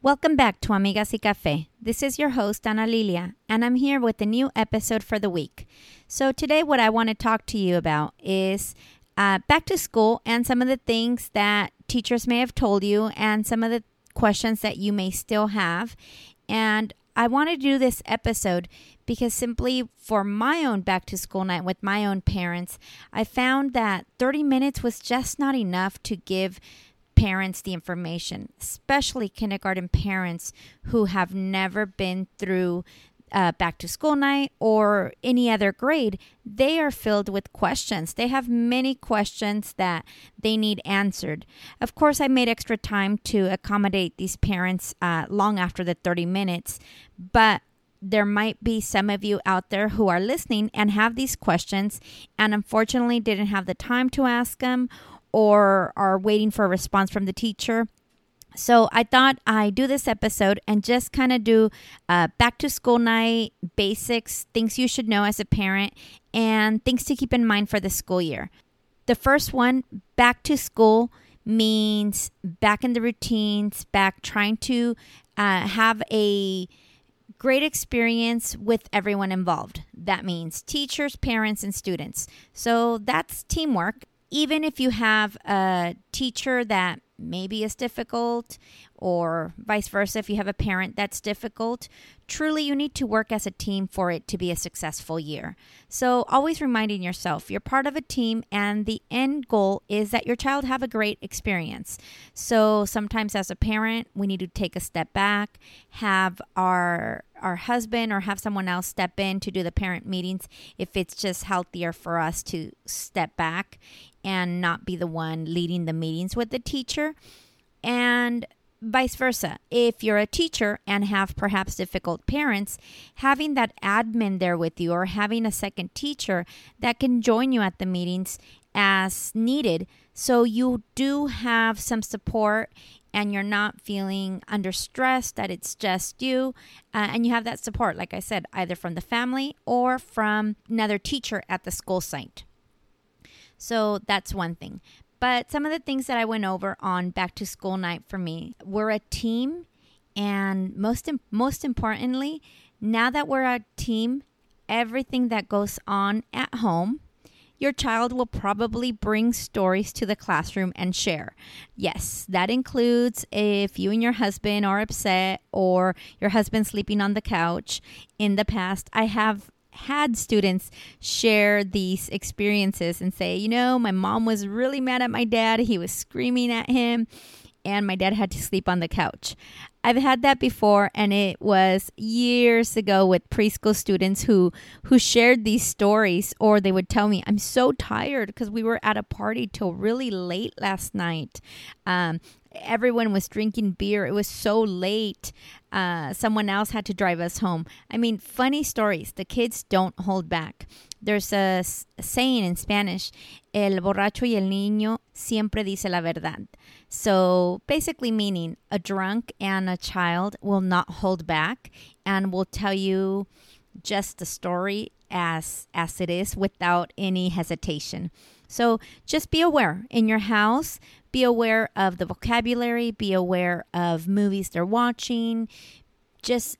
Welcome back to Amigas y Café. This is your host, Ana Lilia, and I'm here with a new episode for the week. So, today, what I want to talk to you about is uh, back to school and some of the things that teachers may have told you, and some of the questions that you may still have. And I want to do this episode because simply for my own back to school night with my own parents, I found that 30 minutes was just not enough to give parents the information, especially kindergarten parents who have never been through uh, back to school night or any other grade, they are filled with questions. They have many questions that they need answered. Of course, I made extra time to accommodate these parents uh, long after the 30 minutes, but there might be some of you out there who are listening and have these questions and unfortunately didn't have the time to ask them or are waiting for a response from the teacher. So I thought I do this episode and just kind of do uh, back to school night basics, things you should know as a parent, and things to keep in mind for the school year. The first one, back to school, means back in the routines, back trying to uh, have a great experience with everyone involved. That means teachers, parents, and students. So that's teamwork even if you have a teacher that maybe is difficult or vice versa if you have a parent that's difficult truly you need to work as a team for it to be a successful year. So always reminding yourself you're part of a team and the end goal is that your child have a great experience. So sometimes as a parent we need to take a step back have our our husband or have someone else step in to do the parent meetings if it's just healthier for us to step back and not be the one leading the meetings with the teacher. And vice versa. If you're a teacher and have perhaps difficult parents, having that admin there with you or having a second teacher that can join you at the meetings as needed so you do have some support and you're not feeling under stress that it's just you uh, and you have that support like i said either from the family or from another teacher at the school site so that's one thing. But some of the things that I went over on back to school night for me, we're a team and most most importantly, now that we're a team, everything that goes on at home, your child will probably bring stories to the classroom and share. Yes, that includes if you and your husband are upset or your husband sleeping on the couch. In the past, I have had students share these experiences and say, you know, my mom was really mad at my dad. He was screaming at him, and my dad had to sleep on the couch. I've had that before and it was years ago with preschool students who who shared these stories or they would tell me I'm so tired because we were at a party till really late last night. Um, everyone was drinking beer. It was so late. Uh, someone else had to drive us home. I mean, funny stories. The kids don't hold back. There's a, a saying in Spanish, el borracho y el niño siempre dice la verdad. So basically meaning a drunk and a child will not hold back and will tell you just the story as as it is without any hesitation. So just be aware in your house, be aware of the vocabulary, be aware of movies they're watching. Just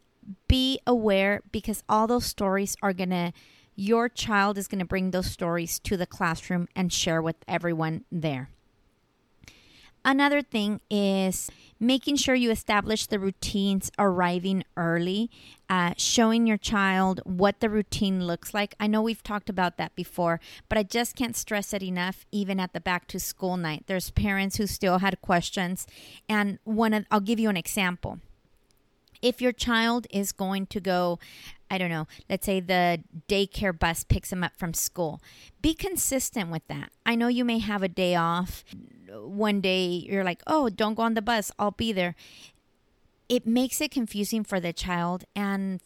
be aware because all those stories are going to your child is going to bring those stories to the classroom and share with everyone there. Another thing is making sure you establish the routines arriving early, uh, showing your child what the routine looks like. I know we've talked about that before, but I just can't stress it enough. Even at the back to school night, there's parents who still had questions, and one of, I'll give you an example. If your child is going to go I don't know, let's say the daycare bus picks them up from school. Be consistent with that. I know you may have a day off. One day you're like, oh, don't go on the bus, I'll be there. It makes it confusing for the child and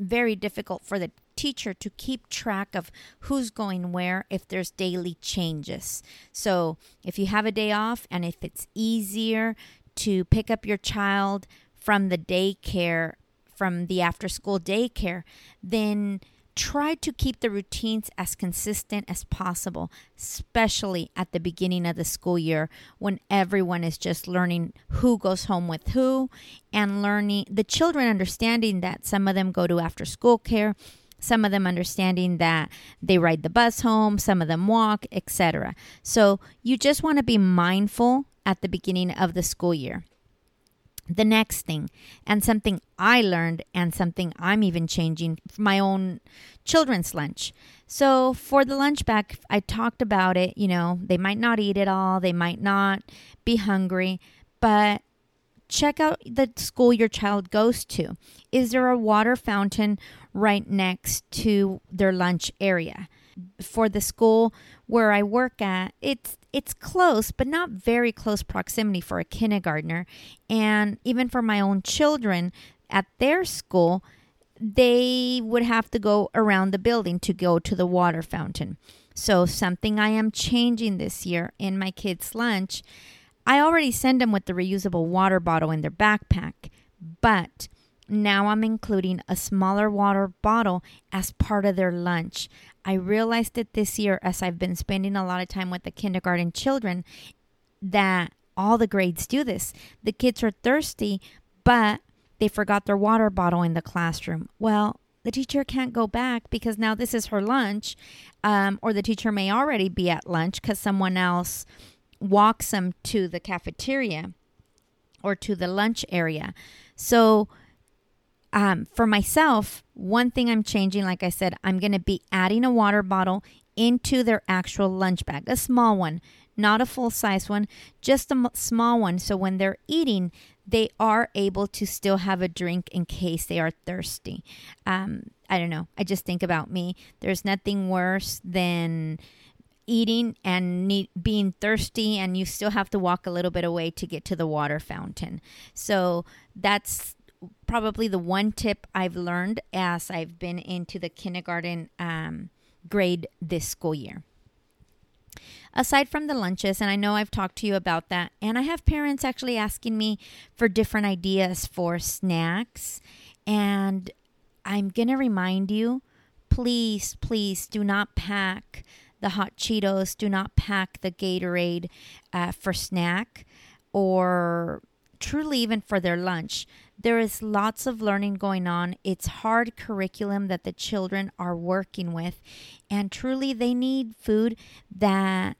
very difficult for the teacher to keep track of who's going where if there's daily changes. So if you have a day off and if it's easier to pick up your child from the daycare from the after school daycare, then try to keep the routines as consistent as possible, especially at the beginning of the school year when everyone is just learning who goes home with who and learning the children understanding that some of them go to after school care, some of them understanding that they ride the bus home, some of them walk, etc. So you just want to be mindful at the beginning of the school year the next thing and something I learned and something I'm even changing my own children's lunch. So for the lunch back, I talked about it, you know, they might not eat it all, they might not be hungry, but check out the school your child goes to. Is there a water fountain right next to their lunch area? For the school where I work at, it's it's close, but not very close proximity for a kindergartner. And even for my own children at their school, they would have to go around the building to go to the water fountain. So, something I am changing this year in my kids' lunch, I already send them with the reusable water bottle in their backpack, but now I'm including a smaller water bottle as part of their lunch. I realized it this year as I've been spending a lot of time with the kindergarten children that all the grades do this. The kids are thirsty, but they forgot their water bottle in the classroom. Well, the teacher can't go back because now this is her lunch, um, or the teacher may already be at lunch because someone else walks them to the cafeteria or to the lunch area. So, um, for myself, one thing I'm changing, like I said, I'm going to be adding a water bottle into their actual lunch bag, a small one, not a full size one, just a m- small one. So when they're eating, they are able to still have a drink in case they are thirsty. Um, I don't know. I just think about me. There's nothing worse than eating and need, being thirsty and you still have to walk a little bit away to get to the water fountain. So that's probably the one tip I've learned as I've been into the kindergarten um, grade this school year. Aside from the lunches, and I know I've talked to you about that, and I have parents actually asking me for different ideas for snacks. And I'm going to remind you please, please do not pack the hot Cheetos, do not pack the Gatorade uh, for snack or truly even for their lunch. There is lots of learning going on. It's hard curriculum that the children are working with, and truly they need food that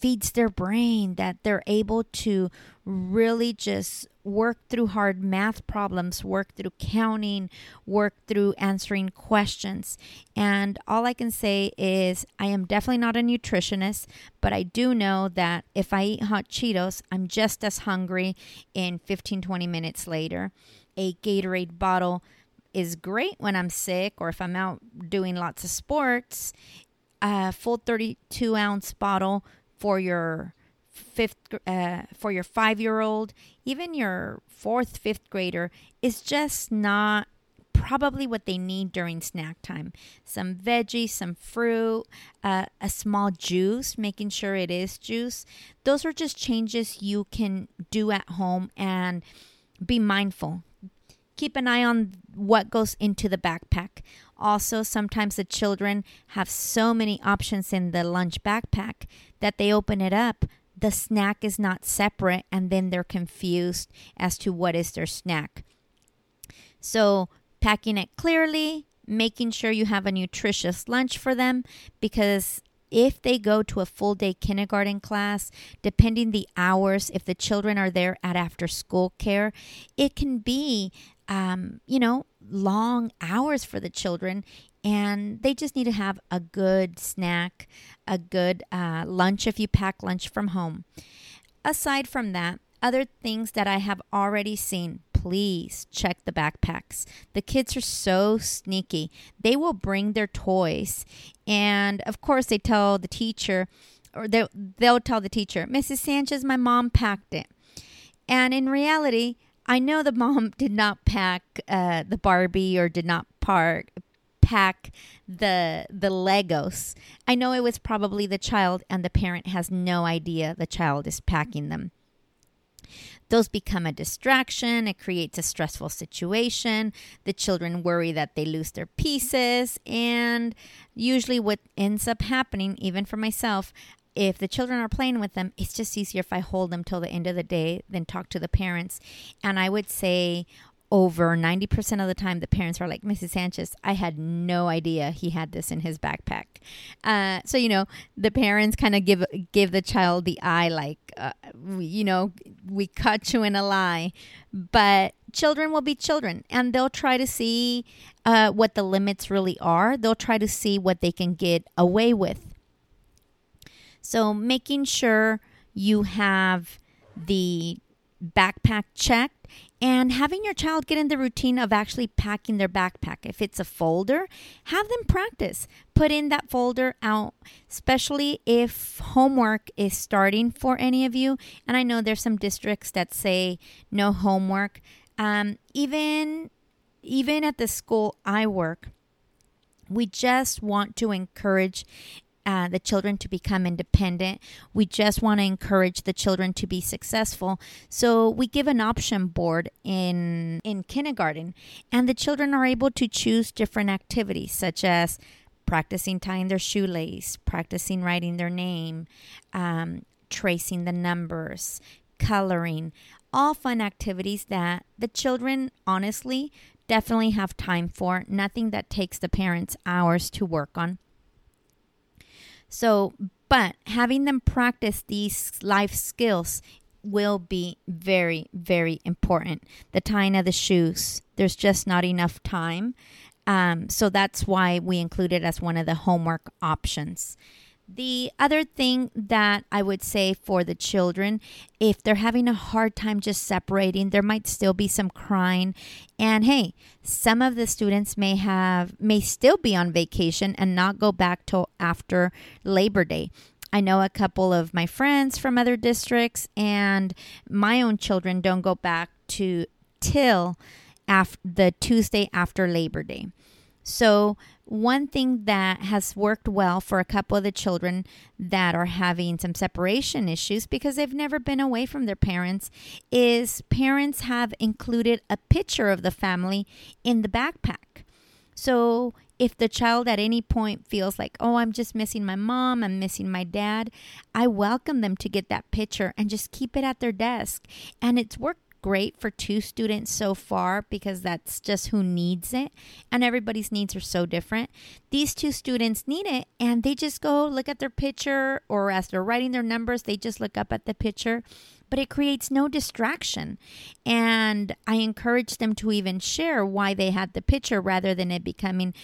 feeds their brain, that they're able to really just work through hard math problems, work through counting, work through answering questions. And all I can say is, I am definitely not a nutritionist, but I do know that if I eat hot Cheetos, I'm just as hungry in 15, 20 minutes later. A Gatorade bottle is great when I'm sick or if I'm out doing lots of sports. A full 32 ounce bottle for your fifth uh, for your five year old even your fourth fifth grader is just not probably what they need during snack time. Some veggies some fruit uh, a small juice making sure it is juice. Those are just changes you can do at home and be mindful. Keep an eye on what goes into the backpack. Also, sometimes the children have so many options in the lunch backpack that they open it up. The snack is not separate, and then they're confused as to what is their snack. So, packing it clearly, making sure you have a nutritious lunch for them because if they go to a full day kindergarten class, depending the hours, if the children are there at after school care, it can be um, you know, long hours for the children, and they just need to have a good snack, a good uh, lunch if you pack lunch from home. Aside from that, other things that I have already seen, please check the backpacks. The kids are so sneaky. They will bring their toys, and of course, they tell the teacher, or they'll, they'll tell the teacher, Mrs. Sanchez, my mom packed it. And in reality, I know the mom did not pack uh, the Barbie or did not park pack the the Legos. I know it was probably the child and the parent has no idea the child is packing them. those become a distraction. It creates a stressful situation. The children worry that they lose their pieces. And usually, what ends up happening, even for myself, if the children are playing with them, it's just easier if I hold them till the end of the day than talk to the parents. And I would say over 90% of the time the parents are like mrs sanchez i had no idea he had this in his backpack. Uh, so you know the parents kind of give give the child the eye like uh, you know we caught you in a lie. But children will be children and they'll try to see uh, what the limits really are. They'll try to see what they can get away with so making sure you have the backpack checked and having your child get in the routine of actually packing their backpack. If it's a folder, have them practice. Put in that folder out, especially if homework is starting for any of you. And I know there's some districts that say no homework. Um, even even at the school I work, we just want to encourage uh, the children to become independent. We just want to encourage the children to be successful. So we give an option board in in kindergarten, and the children are able to choose different activities such as practicing tying their shoelace, practicing writing their name, um, tracing the numbers, coloring. All fun activities that the children honestly definitely have time for. Nothing that takes the parents hours to work on. So, but having them practice these life skills will be very, very important. The tying of the shoes, there's just not enough time. Um, so that's why we include it as one of the homework options. The other thing that I would say for the children, if they're having a hard time just separating, there might still be some crying. And hey, some of the students may have may still be on vacation and not go back till after Labor Day. I know a couple of my friends from other districts and my own children don't go back to till after the Tuesday after Labor Day. So one thing that has worked well for a couple of the children that are having some separation issues because they've never been away from their parents is parents have included a picture of the family in the backpack. So if the child at any point feels like, oh, I'm just missing my mom, I'm missing my dad, I welcome them to get that picture and just keep it at their desk. And it's worked great for two students so far because that's just who needs it and everybody's needs are so different. These two students need it and they just go look at their picture or as they're writing their numbers, they just look up at the picture. But it creates no distraction. And I encourage them to even share why they had the picture rather than it becoming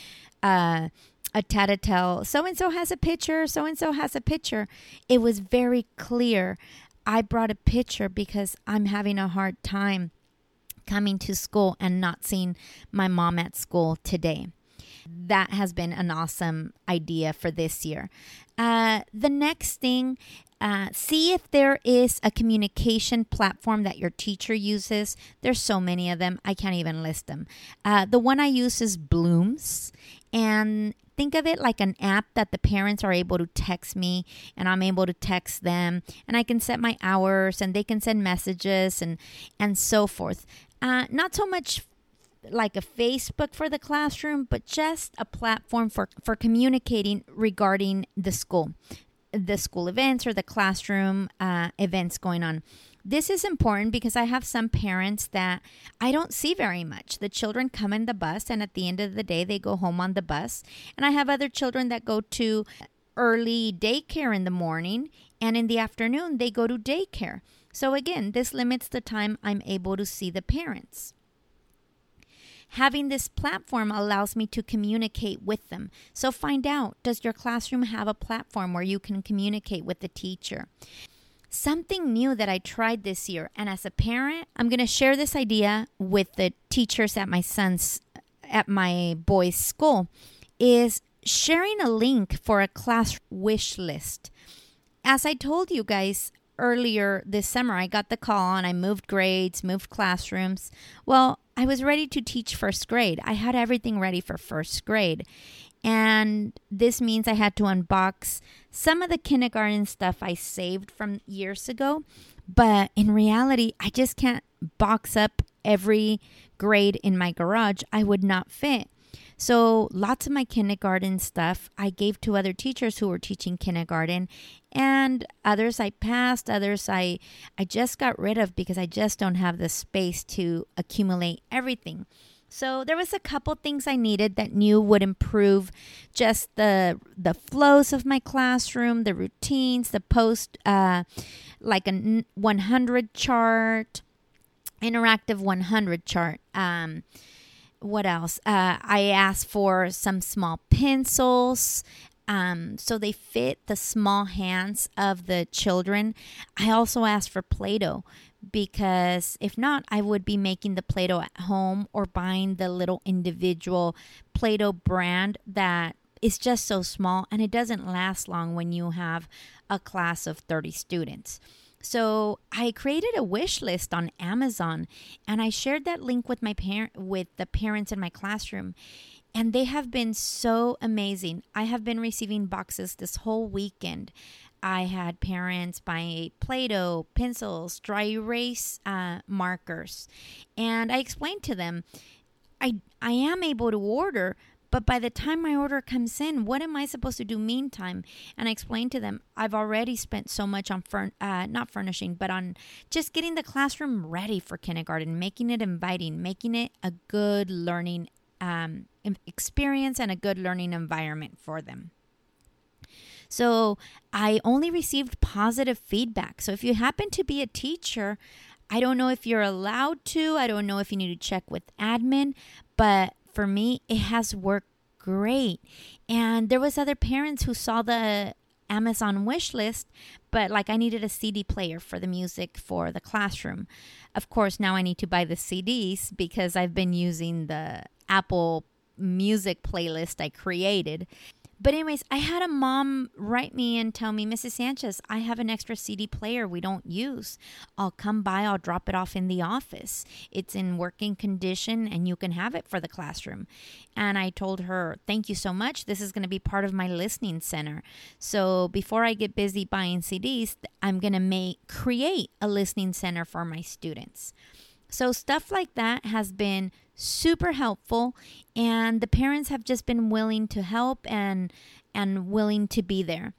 uh, a tell so and so has a picture, so and so has a picture. It was very clear I brought a picture because I'm having a hard time coming to school and not seeing my mom at school today. That has been an awesome idea for this year. Uh, the next thing, uh, see if there is a communication platform that your teacher uses. There's so many of them, I can't even list them. Uh, the one I use is Bloomz, and think of it like an app that the parents are able to text me and I'm able to text them and I can set my hours and they can send messages and and so forth. Uh, not so much like a Facebook for the classroom, but just a platform for, for communicating regarding the school, the school events or the classroom uh, events going on. This is important because I have some parents that I don't see very much. The children come in the bus, and at the end of the day, they go home on the bus. And I have other children that go to early daycare in the morning, and in the afternoon, they go to daycare. So, again, this limits the time I'm able to see the parents. Having this platform allows me to communicate with them. So, find out does your classroom have a platform where you can communicate with the teacher? Something new that I tried this year. And as a parent, I'm going to share this idea with the teachers at my son's, at my boy's school, is sharing a link for a class wish list. As I told you guys earlier this summer, I got the call and I moved grades, moved classrooms. Well, I was ready to teach first grade. I had everything ready for first grade. And this means I had to unbox some of the kindergarten stuff I saved from years ago. But in reality, I just can't box up every grade in my garage. I would not fit. So, lots of my kindergarten stuff I gave to other teachers who were teaching kindergarten, and others I passed, others I I just got rid of because I just don't have the space to accumulate everything. So there was a couple things I needed that knew would improve just the the flows of my classroom, the routines, the post uh, like a 100 chart, interactive 100 chart. Um, what else? Uh, I asked for some small pencils. Um, so they fit the small hands of the children. I also asked for Play Doh because if not, I would be making the Play Doh at home or buying the little individual Play Doh brand that is just so small and it doesn't last long when you have a class of 30 students. So I created a wish list on Amazon and I shared that link with my parent with the parents in my classroom and they have been so amazing. I have been receiving boxes this whole weekend. I had parents buy Play Doh, pencils, dry erase uh, markers. And I explained to them, I, I am able to order, but by the time my order comes in, what am I supposed to do meantime? And I explained to them, I've already spent so much on uh, not furnishing, but on just getting the classroom ready for kindergarten, making it inviting, making it a good learning um, experience and a good learning environment for them. So I only received positive feedback. So if you happen to be a teacher, I don't know if you're allowed to, I don't know if you need to check with admin, but for me, it has worked great. And there was other parents who saw the Amazon wish list, but like I needed a CD player for the music for the classroom. Of course, now I need to buy the CDs because I've been using the Apple music playlist I created. But, anyways, I had a mom write me and tell me, Mrs. Sanchez, I have an extra CD player we don't use. I'll come by, I'll drop it off in the office. It's in working condition and you can have it for the classroom. And I told her, Thank you so much. This is going to be part of my listening center. So, before I get busy buying CDs, I'm going to make create a listening center for my students. So, stuff like that has been super helpful and the parents have just been willing to help and and willing to be there.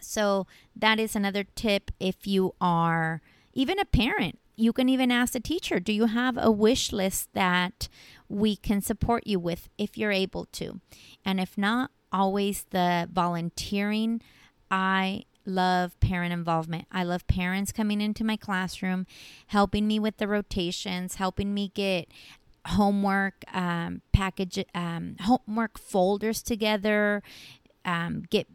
So, that is another tip if you are even a parent. You can even ask the teacher, do you have a wish list that we can support you with if you're able to? And if not, always the volunteering. I love parent involvement. I love parents coming into my classroom, helping me with the rotations, helping me get homework um, package, um, homework folders together, um, get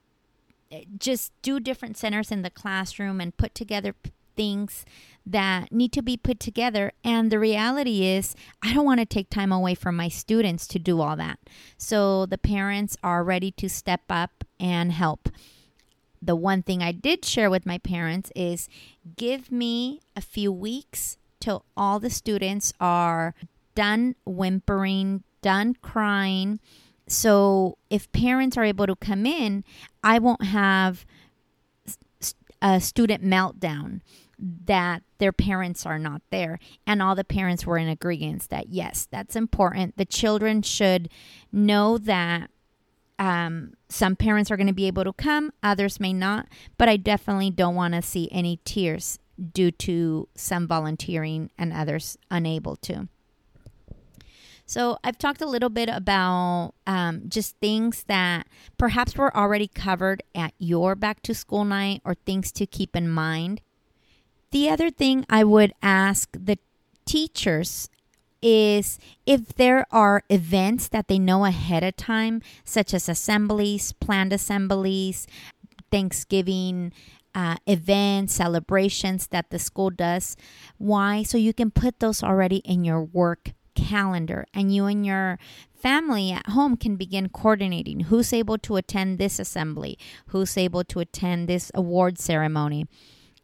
just do different centers in the classroom and put together things that need to be put together. And the reality is, I don't want to take time away from my students to do all that. So the parents are ready to step up and help the one thing I did share with my parents is give me a few weeks till all the students are done whimpering, done crying. So if parents are able to come in, I won't have a student meltdown that their parents are not there. And all the parents were in agreement that yes, that's important. The children should know that um, some parents are going to be able to come, others may not, but I definitely don't want to see any tears due to some volunteering and others unable to. So, I've talked a little bit about um, just things that perhaps were already covered at your back to school night or things to keep in mind. The other thing I would ask the teachers is if there are events that they know ahead of time, such as assemblies, planned assemblies, Thanksgiving, uh, events, celebrations that the school does. Why? So you can put those already in your work calendar and you and your family at home can begin coordinating who's able to attend this assembly, who's able to attend this award ceremony.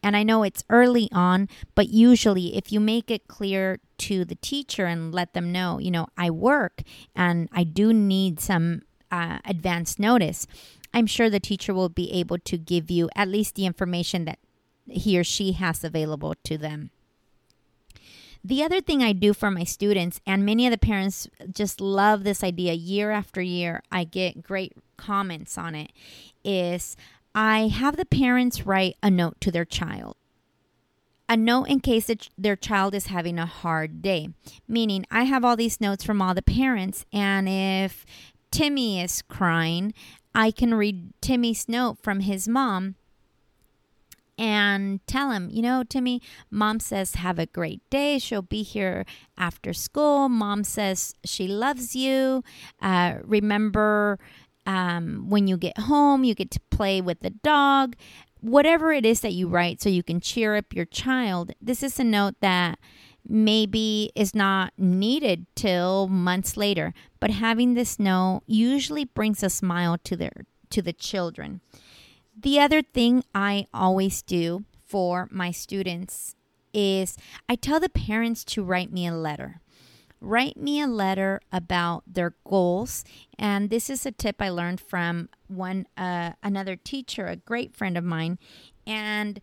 And I know it's early on, but usually if you make it clear to the teacher and let them know, you know, I work and I do need some uh, advance notice, I'm sure the teacher will be able to give you at least the information that he or she has available to them. The other thing I do for my students, and many of the parents just love this idea year after year, I get great comments on it, is I have the parents write a note to their child. A note in case their child is having a hard day. Meaning, I have all these notes from all the parents, and if Timmy is crying, I can read Timmy's note from his mom and tell him, you know, Timmy, mom says have a great day. She'll be here after school. Mom says she loves you. Uh, remember, um, when you get home, you get to play with the dog. Whatever it is that you write so you can cheer up your child. This is a note that maybe is not needed till months later, but having this note usually brings a smile to their to the children. The other thing I always do for my students is I tell the parents to write me a letter. Write me a letter about their goals, and this is a tip I learned from one uh, another teacher, a great friend of mine, and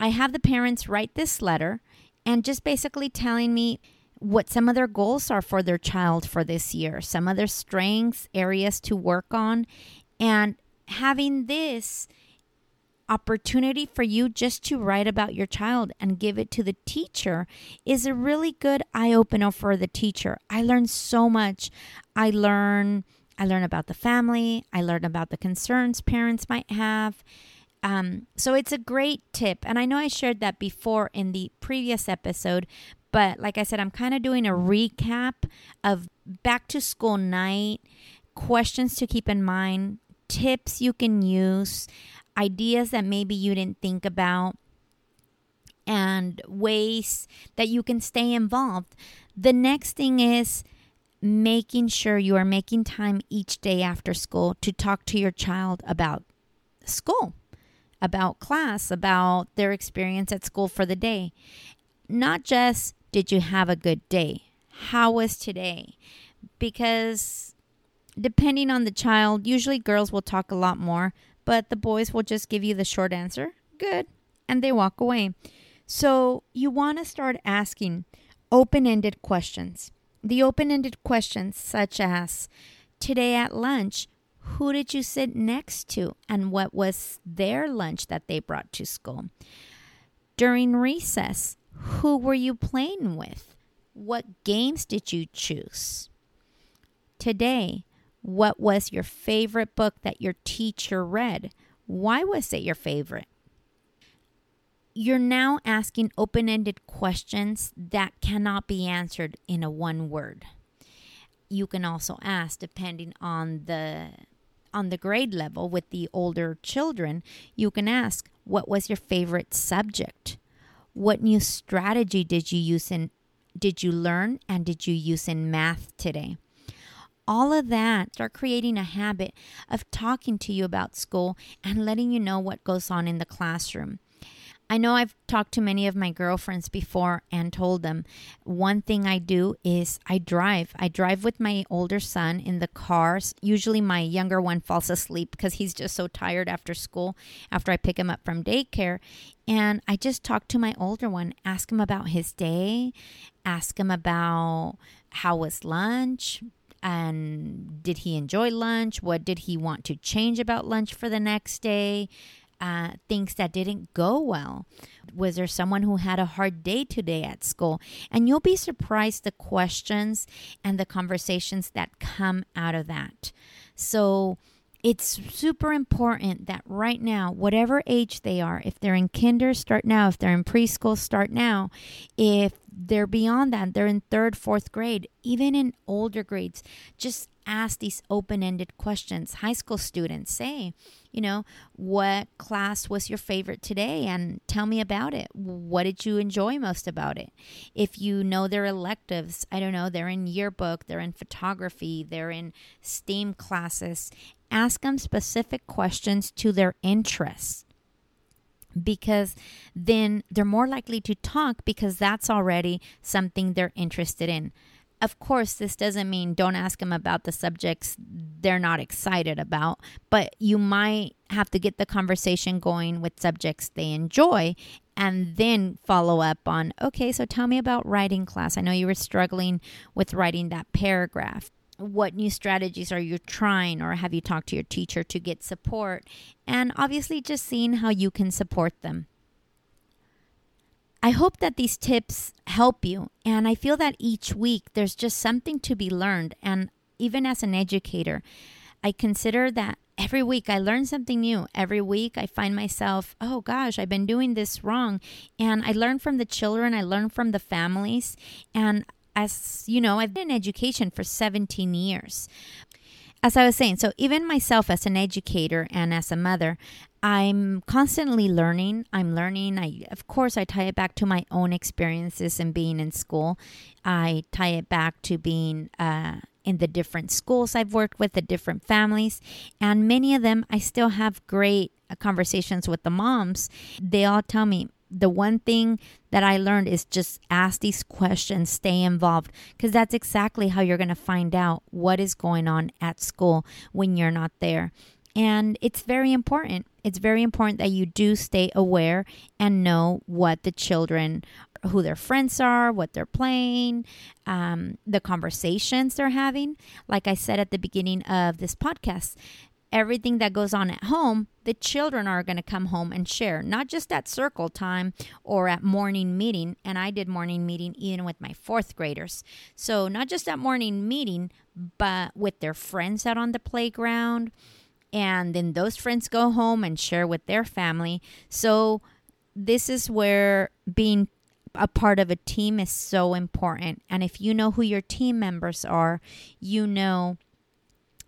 I have the parents write this letter and just basically telling me what some of their goals are for their child for this year, some of their strengths, areas to work on, and having this opportunity for you just to write about your child and give it to the teacher is a really good eye opener for the teacher. I learned so much. I learn I learn about the family, I learn about the concerns parents might have. Um, so it's a great tip. And I know I shared that before in the previous episode, but like I said, I'm kind of doing a recap of back to school night, questions to keep in mind, tips you can use ideas that maybe you didn't think about, and ways that you can stay involved. The next thing is making sure you are making time each day after school to talk to your child about school, about class, about their experience at school for the day. Not just, did you have a good day? How was today? Because depending on the child, usually girls will talk a lot more, but the boys will just give you the short answer good, and they walk away. So you want to start asking open ended questions. The open ended questions, such as today at lunch, who did you sit next to and what was their lunch that they brought to school? During recess, who were you playing with? What games did you choose? Today, what was your favorite book that your teacher read? Why was it your favorite? You're now asking open ended questions that cannot be answered in a one word. You can also ask, depending on the on the grade level with the older children, you can ask, what was your favorite subject? What new strategy did you use in did you learn and did you use in math today? All of that, start creating a habit of talking to you about school and letting you know what goes on in the classroom. I know I've talked to many of my girlfriends before and told them one thing I do is I drive. I drive with my older son in the cars. Usually my younger one falls asleep because he's just so tired after school after I pick him up from daycare. And I just talk to my older one, ask him about his day, ask him about how was lunch, and did he enjoy lunch? What did he want to change about lunch for the next day? Uh, things that didn't go well? Was there someone who had a hard day today at school? And you'll be surprised the questions and the conversations that come out of that. So, it's super important that right now, whatever age they are, if they're in kinder, start now. If they're in preschool, start now. If they're beyond that, they're in third, fourth grade, even in older grades, just ask these open ended questions. High school students say, you know, what class was your favorite today? And tell me about it. What did you enjoy most about it? If you know their electives, I don't know, they're in yearbook, they're in photography, they're in STEAM classes, ask them specific questions to their interests because then they're more likely to talk because that's already something they're interested in of course, this doesn't mean don't ask them about the subjects they're not excited about, but you might have to get the conversation going with subjects they enjoy and then follow up on, okay, so tell me about writing class. I know you were struggling with writing that paragraph. What new strategies are you trying, or have you talked to your teacher to get support? And obviously, just seeing how you can support them. I hope that these tips help you. And I feel that each week there's just something to be learned. And even as an educator, I consider that every week I learn something new. Every week I find myself, oh gosh, I've been doing this wrong. And I learn from the children, I learn from the families. And as you know, I've been in education for 17 years as I was saying, so even myself as an educator and as a mother, I'm constantly learning. I'm learning. I of course I tie it back to my own experiences and being in school. I tie it back to being uh, in the different schools I've worked with, the different families, and many of them I still have great uh, conversations with the moms. They all tell me, the one thing that I learned is just ask these questions, stay involved, because that's exactly how you're going to find out what is going on at school when you're not there. And it's very important. It's very important that you do stay aware and know what the children, who their friends are, what they're playing, um, the conversations they're having. Like I said at the beginning of this podcast, everything that goes on at home, the children are going to come home and share, not just at circle time or at morning meeting. And I did morning meeting even with my fourth graders. So, not just at morning meeting, but with their friends out on the playground. And then those friends go home and share with their family. So, this is where being a part of a team is so important. And if you know who your team members are, you know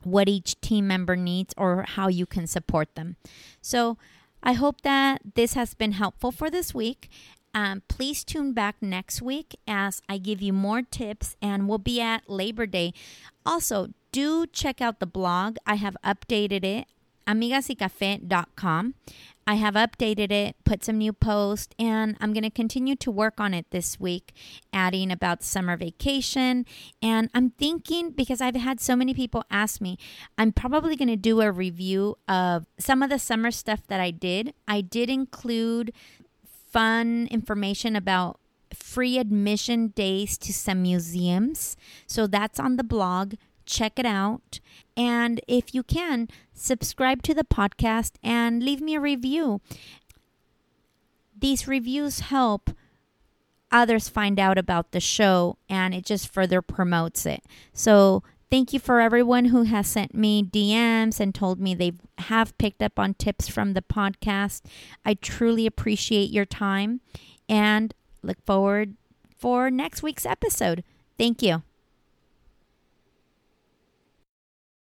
what each team member needs or how you can support them. So I hope that this has been helpful for this week. Um, please tune back next week as I give you more tips and we'll be at Labor Day. Also, do check out the blog. I have updated it, amigasycafe.com. I have updated it, put some new posts, and I'm going to continue to work on it this week, adding about summer vacation. And I'm thinking, because I've had so many people ask me, I'm probably going to do a review of some of the summer stuff that I did. I did include fun information about free admission days to some museums. So that's on the blog check it out. And if you can, subscribe to the podcast and leave me a review. These reviews help others find out about the show and it just further promotes it. So, thank you for everyone who has sent me DMs and told me they have picked up on tips from the podcast. I truly appreciate your time and look forward for next week's episode. Thank you.